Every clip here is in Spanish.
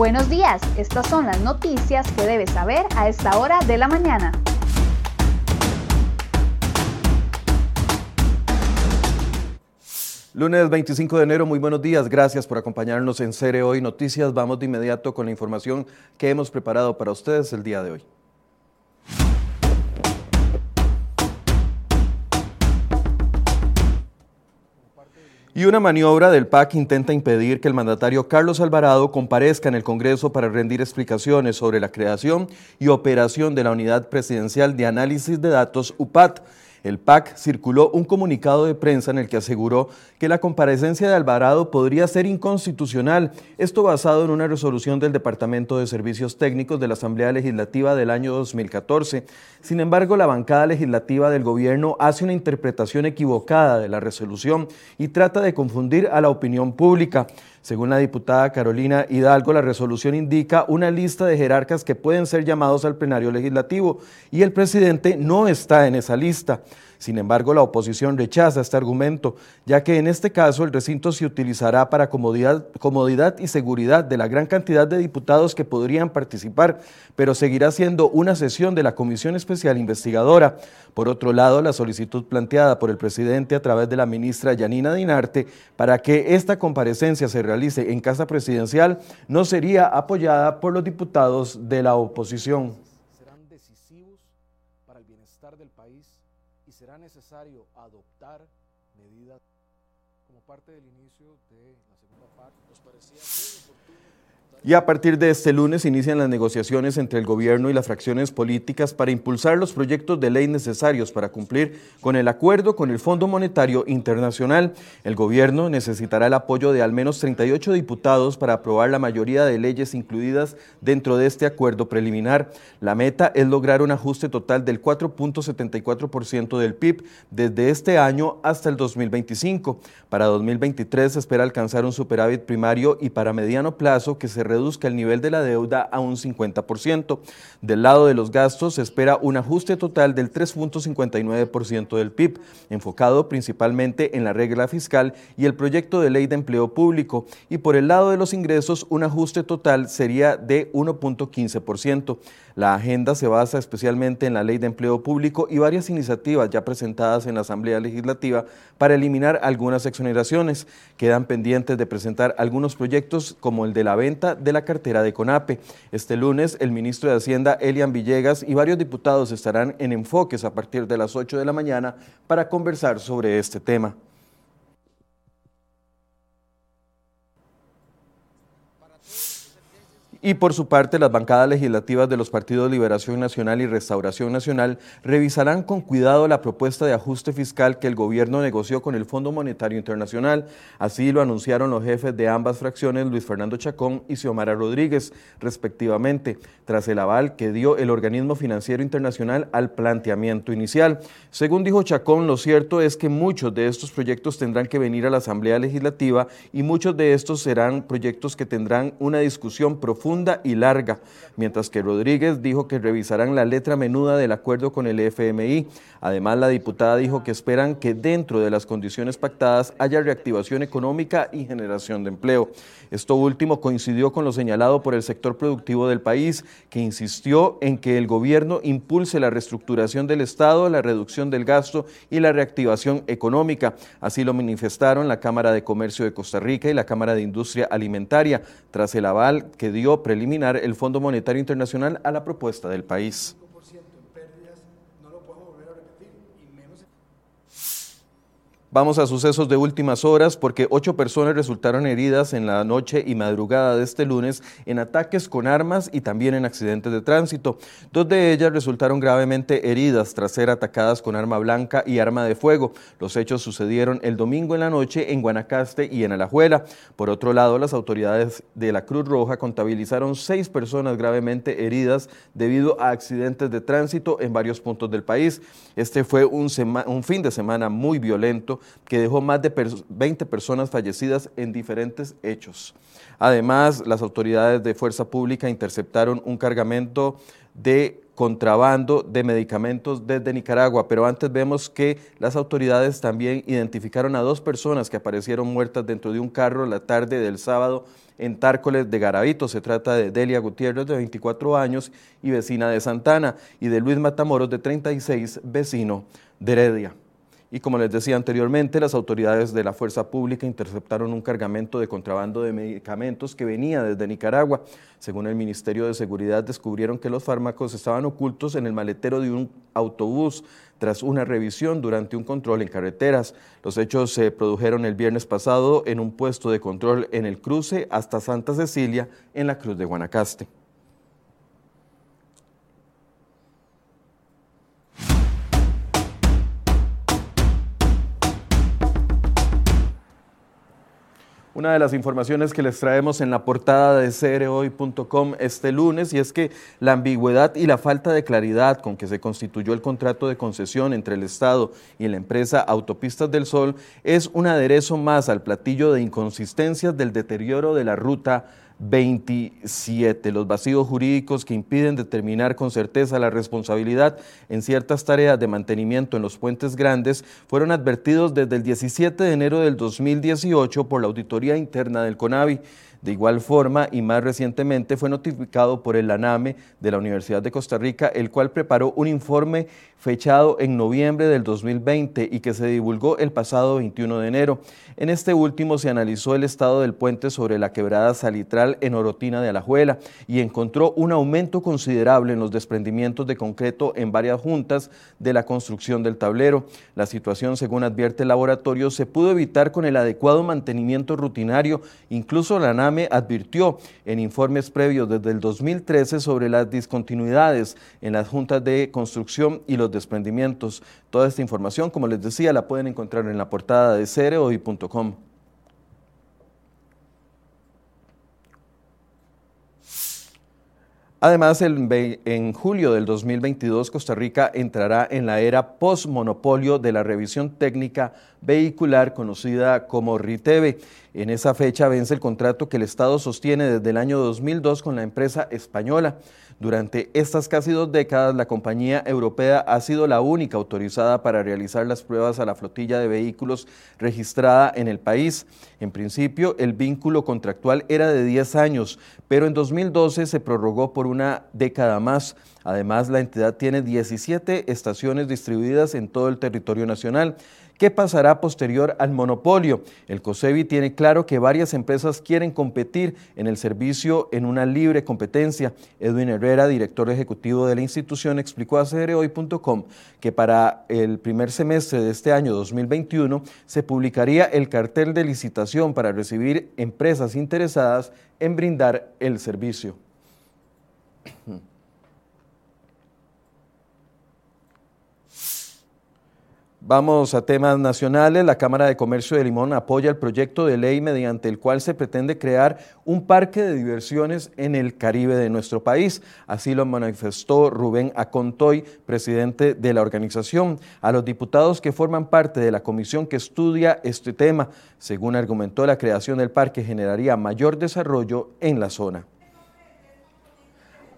Buenos días, estas son las noticias que debes saber a esta hora de la mañana. Lunes 25 de enero, muy buenos días, gracias por acompañarnos en Cere Hoy Noticias. Vamos de inmediato con la información que hemos preparado para ustedes el día de hoy. Y una maniobra del PAC intenta impedir que el mandatario Carlos Alvarado comparezca en el Congreso para rendir explicaciones sobre la creación y operación de la Unidad Presidencial de Análisis de Datos UPAT el PAC circuló un comunicado de prensa en el que aseguró que la comparecencia de Alvarado podría ser inconstitucional, esto basado en una resolución del Departamento de Servicios Técnicos de la Asamblea Legislativa del año 2014. Sin embargo, la bancada legislativa del gobierno hace una interpretación equivocada de la resolución y trata de confundir a la opinión pública. Según la diputada Carolina Hidalgo, la resolución indica una lista de jerarcas que pueden ser llamados al plenario legislativo y el presidente no está en esa lista. Sin embargo, la oposición rechaza este argumento, ya que en este caso el recinto se utilizará para comodidad, comodidad, y seguridad de la gran cantidad de diputados que podrían participar, pero seguirá siendo una sesión de la Comisión Especial Investigadora. Por otro lado, la solicitud planteada por el presidente a través de la ministra Yanina Dinarte para que esta comparecencia se realice en Casa Presidencial no sería apoyada por los diputados de la oposición. Necesario adoptar medidas como parte del inicio de la segunda parte. Nos parecía muy oportuno. Y a partir de este lunes inician las negociaciones entre el gobierno y las fracciones políticas para impulsar los proyectos de ley necesarios para cumplir con el acuerdo con el Fondo Monetario Internacional. El gobierno necesitará el apoyo de al menos 38 diputados para aprobar la mayoría de leyes incluidas dentro de este acuerdo preliminar. La meta es lograr un ajuste total del 4.74% del PIB desde este año hasta el 2025. Para 2023 se espera alcanzar un superávit primario y para mediano plazo que se reduzca el nivel de la deuda a un 50%. Del lado de los gastos se espera un ajuste total del 3.59% del PIB, enfocado principalmente en la regla fiscal y el proyecto de ley de empleo público. Y por el lado de los ingresos, un ajuste total sería de 1.15%. La agenda se basa especialmente en la ley de empleo público y varias iniciativas ya presentadas en la Asamblea Legislativa para eliminar algunas exoneraciones. Quedan pendientes de presentar algunos proyectos como el de la venta de la cartera de CONAPE. Este lunes, el ministro de Hacienda, Elian Villegas, y varios diputados estarán en enfoques a partir de las 8 de la mañana para conversar sobre este tema. Y por su parte, las bancadas legislativas de los partidos Liberación Nacional y Restauración Nacional revisarán con cuidado la propuesta de ajuste fiscal que el gobierno negoció con el Fondo Monetario Internacional. Así lo anunciaron los jefes de ambas fracciones, Luis Fernando Chacón y Xiomara Rodríguez, respectivamente, tras el aval que dio el organismo financiero internacional al planteamiento inicial. Según dijo Chacón, lo cierto es que muchos de estos proyectos tendrán que venir a la Asamblea Legislativa y muchos de estos serán proyectos que tendrán una discusión profunda y larga, mientras que Rodríguez dijo que revisarán la letra menuda del acuerdo con el FMI. Además, la diputada dijo que esperan que dentro de las condiciones pactadas haya reactivación económica y generación de empleo. Esto último coincidió con lo señalado por el sector productivo del país, que insistió en que el gobierno impulse la reestructuración del Estado, la reducción del gasto y la reactivación económica. Así lo manifestaron la Cámara de Comercio de Costa Rica y la Cámara de Industria Alimentaria, tras el aval que dio preliminar el Fondo Monetario Internacional a la propuesta del país. Vamos a sucesos de últimas horas porque ocho personas resultaron heridas en la noche y madrugada de este lunes en ataques con armas y también en accidentes de tránsito. Dos de ellas resultaron gravemente heridas tras ser atacadas con arma blanca y arma de fuego. Los hechos sucedieron el domingo en la noche en Guanacaste y en Alajuela. Por otro lado, las autoridades de la Cruz Roja contabilizaron seis personas gravemente heridas debido a accidentes de tránsito en varios puntos del país. Este fue un, un fin de semana muy violento que dejó más de 20 personas fallecidas en diferentes hechos. Además, las autoridades de fuerza pública interceptaron un cargamento de contrabando de medicamentos desde Nicaragua. Pero antes vemos que las autoridades también identificaron a dos personas que aparecieron muertas dentro de un carro la tarde del sábado en Tárcoles de Garavito. Se trata de Delia Gutiérrez, de 24 años y vecina de Santana, y de Luis Matamoros, de 36, vecino de Heredia. Y como les decía anteriormente, las autoridades de la Fuerza Pública interceptaron un cargamento de contrabando de medicamentos que venía desde Nicaragua. Según el Ministerio de Seguridad, descubrieron que los fármacos estaban ocultos en el maletero de un autobús tras una revisión durante un control en carreteras. Los hechos se produjeron el viernes pasado en un puesto de control en el cruce hasta Santa Cecilia, en la Cruz de Guanacaste. Una de las informaciones que les traemos en la portada de CROI.com este lunes y es que la ambigüedad y la falta de claridad con que se constituyó el contrato de concesión entre el Estado y la empresa Autopistas del Sol es un aderezo más al platillo de inconsistencias del deterioro de la ruta 27. Los vacíos jurídicos que impiden determinar con certeza la responsabilidad en ciertas tareas de mantenimiento en los puentes grandes fueron advertidos desde el 17 de enero del 2018 por la Auditoría Interna del CONAVI. De igual forma, y más recientemente, fue notificado por el ANAME de la Universidad de Costa Rica, el cual preparó un informe fechado en noviembre del 2020 y que se divulgó el pasado 21 de enero. En este último se analizó el estado del puente sobre la quebrada salitral en Orotina de Alajuela y encontró un aumento considerable en los desprendimientos de concreto en varias juntas de la construcción del tablero. La situación, según advierte el laboratorio, se pudo evitar con el adecuado mantenimiento rutinario. Incluso la ANAME advirtió en informes previos desde el 2013 sobre las discontinuidades en las juntas de construcción y los desprendimientos. Toda esta información, como les decía, la pueden encontrar en la portada de cereoy.com. Además, en julio del 2022, Costa Rica entrará en la era post-monopolio de la revisión técnica vehicular conocida como RITEVE. En esa fecha vence el contrato que el Estado sostiene desde el año 2002 con la empresa española. Durante estas casi dos décadas, la compañía europea ha sido la única autorizada para realizar las pruebas a la flotilla de vehículos registrada en el país. En principio, el vínculo contractual era de 10 años, pero en 2012 se prorrogó por una década más. Además, la entidad tiene 17 estaciones distribuidas en todo el territorio nacional. ¿Qué pasará posterior al monopolio? El COSEBI tiene claro que varias empresas quieren competir en el servicio en una libre competencia. Edwin Herrera, director ejecutivo de la institución, explicó a CROI.com que para el primer semestre de este año 2021 se publicaría el cartel de licitación para recibir empresas interesadas en brindar el servicio. Vamos a temas nacionales. La Cámara de Comercio de Limón apoya el proyecto de ley mediante el cual se pretende crear un parque de diversiones en el Caribe de nuestro país. Así lo manifestó Rubén Acontoy, presidente de la organización, a los diputados que forman parte de la comisión que estudia este tema. Según argumentó, la creación del parque generaría mayor desarrollo en la zona.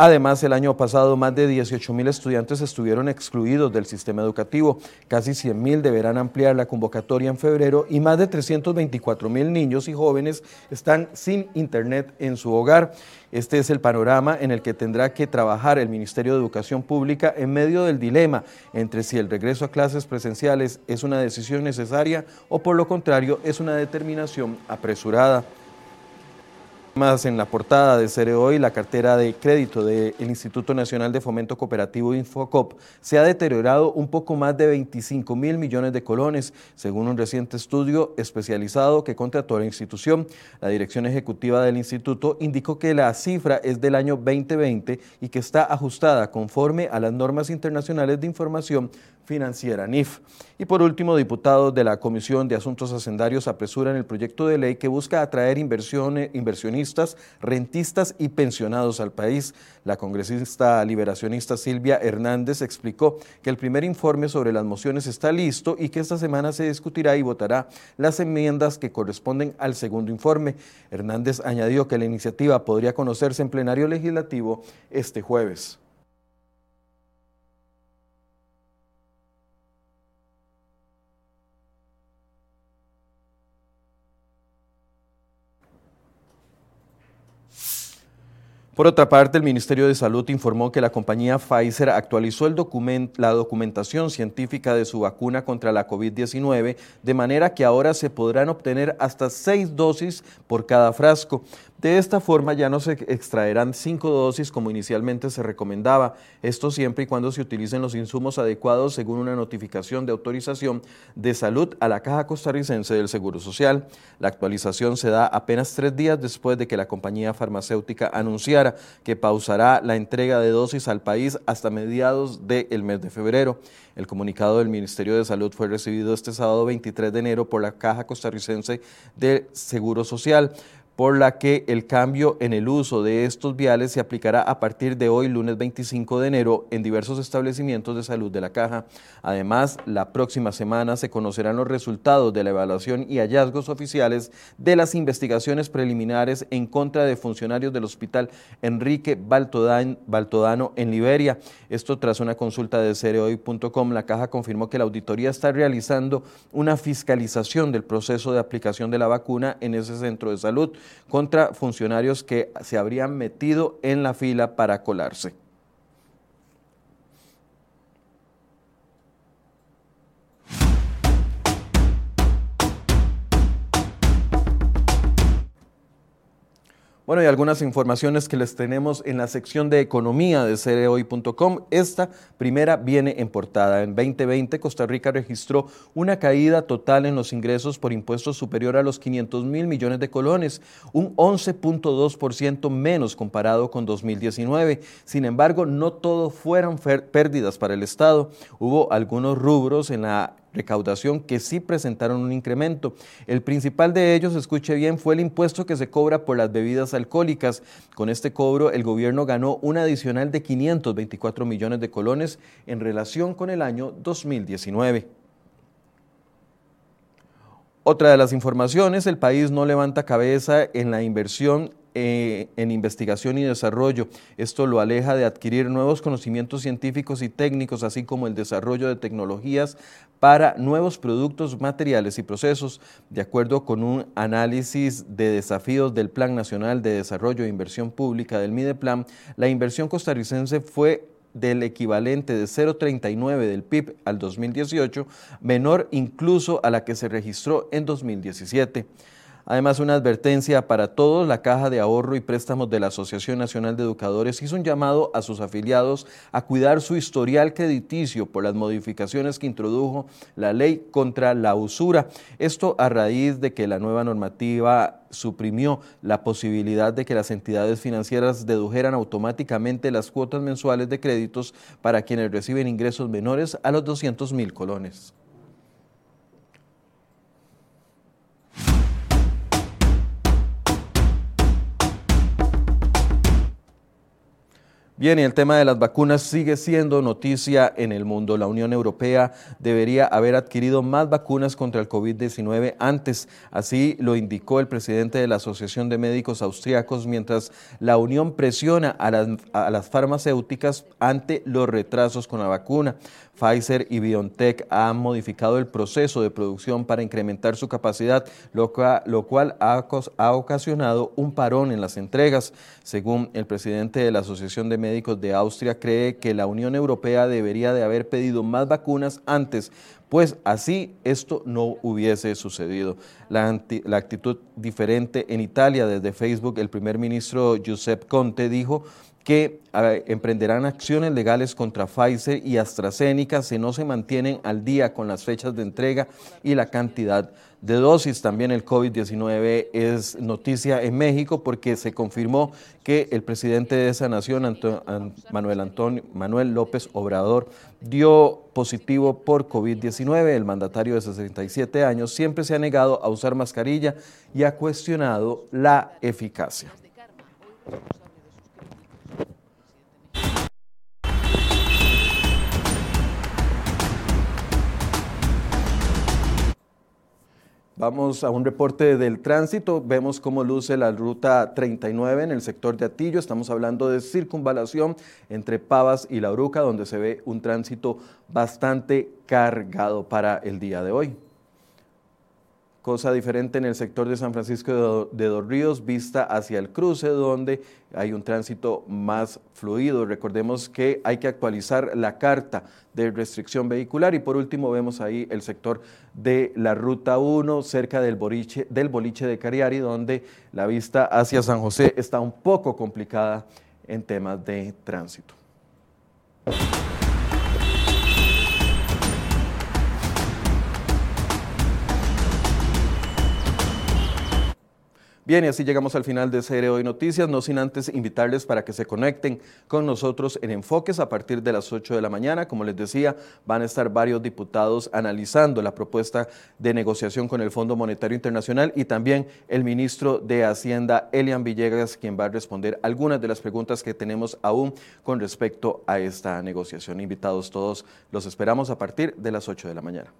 Además, el año pasado más de 18 mil estudiantes estuvieron excluidos del sistema educativo. Casi 100 mil deberán ampliar la convocatoria en febrero y más de 324 mil niños y jóvenes están sin internet en su hogar. Este es el panorama en el que tendrá que trabajar el Ministerio de Educación Pública en medio del dilema entre si el regreso a clases presenciales es una decisión necesaria o por lo contrario es una determinación apresurada. Más en la portada de Cereo y la cartera de crédito del Instituto Nacional de Fomento Cooperativo Infocop se ha deteriorado un poco más de 25 mil millones de colones, según un reciente estudio especializado que contrató la institución. La dirección ejecutiva del instituto indicó que la cifra es del año 2020 y que está ajustada conforme a las normas internacionales de información financiera, NIF. Y por último, diputados de la Comisión de Asuntos Hacendarios apresuran el proyecto de ley que busca atraer inversiones, inversionistas, rentistas y pensionados al país. La congresista liberacionista Silvia Hernández explicó que el primer informe sobre las mociones está listo y que esta semana se discutirá y votará las enmiendas que corresponden al segundo informe. Hernández añadió que la iniciativa podría conocerse en plenario legislativo este jueves. Por otra parte, el Ministerio de Salud informó que la compañía Pfizer actualizó la documentación científica de su vacuna contra la COVID-19 de manera que ahora se podrán obtener hasta seis dosis por cada frasco. De esta forma ya no se extraerán cinco dosis como inicialmente se recomendaba, esto siempre y cuando se utilicen los insumos adecuados según una notificación de autorización de salud a la Caja Costarricense del Seguro Social. La actualización se da apenas tres días después de que la compañía farmacéutica anunciara que pausará la entrega de dosis al país hasta mediados del mes de febrero. El comunicado del Ministerio de Salud fue recibido este sábado 23 de enero por la Caja Costarricense de Seguro Social por la que el cambio en el uso de estos viales se aplicará a partir de hoy, lunes 25 de enero, en diversos establecimientos de salud de la caja. Además, la próxima semana se conocerán los resultados de la evaluación y hallazgos oficiales de las investigaciones preliminares en contra de funcionarios del Hospital Enrique Baltodano en Liberia. Esto tras una consulta de cereoy.com, la caja confirmó que la auditoría está realizando una fiscalización del proceso de aplicación de la vacuna en ese centro de salud contra funcionarios que se habrían metido en la fila para colarse. Bueno, y algunas informaciones que les tenemos en la sección de economía de cereoy.com. Esta primera viene en portada. En 2020, Costa Rica registró una caída total en los ingresos por impuestos superior a los 500 mil millones de colones, un 11.2% menos comparado con 2019. Sin embargo, no todo fueron pérdidas para el Estado. Hubo algunos rubros en la recaudación que sí presentaron un incremento. El principal de ellos, escuche bien, fue el impuesto que se cobra por las bebidas alcohólicas. Con este cobro, el gobierno ganó un adicional de 524 millones de colones en relación con el año 2019. Otra de las informaciones, el país no levanta cabeza en la inversión eh, en investigación y desarrollo. Esto lo aleja de adquirir nuevos conocimientos científicos y técnicos, así como el desarrollo de tecnologías para nuevos productos, materiales y procesos. De acuerdo con un análisis de desafíos del Plan Nacional de Desarrollo e Inversión Pública del MIDEPLAN, la inversión costarricense fue del equivalente de 0,39 del PIB al 2018, menor incluso a la que se registró en 2017. Además, una advertencia para todos, la Caja de Ahorro y Préstamos de la Asociación Nacional de Educadores hizo un llamado a sus afiliados a cuidar su historial crediticio por las modificaciones que introdujo la ley contra la usura. Esto a raíz de que la nueva normativa suprimió la posibilidad de que las entidades financieras dedujeran automáticamente las cuotas mensuales de créditos para quienes reciben ingresos menores a los 200 mil colones. Bien, y el tema de las vacunas sigue siendo noticia en el mundo. La Unión Europea debería haber adquirido más vacunas contra el COVID-19 antes. Así lo indicó el presidente de la Asociación de Médicos Austriacos, mientras la Unión presiona a las, farmacéuticas ante los retrasos con la vacuna. Pfizer y BioNTech han modificado el proceso de producción para incrementar su capacidad, lo cual, ha, ha, ocasionado un parón en las entregas. Según el presidente de la Asociación de Médicos de Austria, cree que la Unión Europea debería de haber pedido más vacunas antes, pues así esto no hubiese sucedido. La, la, actitud diferente en Italia desde Facebook, el primer ministro Giuseppe Conte dijo que emprenderán acciones legales contra Pfizer y AstraZeneca si no se mantienen al día con las fechas de entrega y la cantidad de dosis. También el COVID-19 es noticia en México porque se confirmó que el presidente de esa nación, Manuel López Obrador, dio positivo por COVID-19. El mandatario de 67 años siempre se ha negado a usar mascarilla y ha cuestionado la eficacia. Vamos a un reporte del tránsito. Vemos cómo luce la ruta 39 en el sector de Atillo. Estamos hablando de circunvalación entre Pavas y La Uruca, donde se ve un tránsito bastante cargado para el día de hoy. Cosa diferente en el sector de San Francisco de Dos Ríos, vista hacia el cruce, donde hay un tránsito más fluido. Recordemos que hay que actualizar la carta de restricción vehicular y por último vemos ahí el sector de la ruta 1 cerca del boliche, de Cariari, donde la vista hacia San José está un poco complicada en temas de tránsito. Bien, y así llegamos al final de Serie Hoy Noticias, no sin antes invitarles para que se conecten con nosotros en Enfoques a partir de las 8 de la mañana. Como les decía, van a estar varios diputados analizando la propuesta de negociación con el Fondo Monetario Internacional y también el ministro de Hacienda, Elian Villegas, quien va a responder algunas de las preguntas que tenemos aún con respecto a esta negociación. Invitados todos, los esperamos a partir de las 8 de la mañana.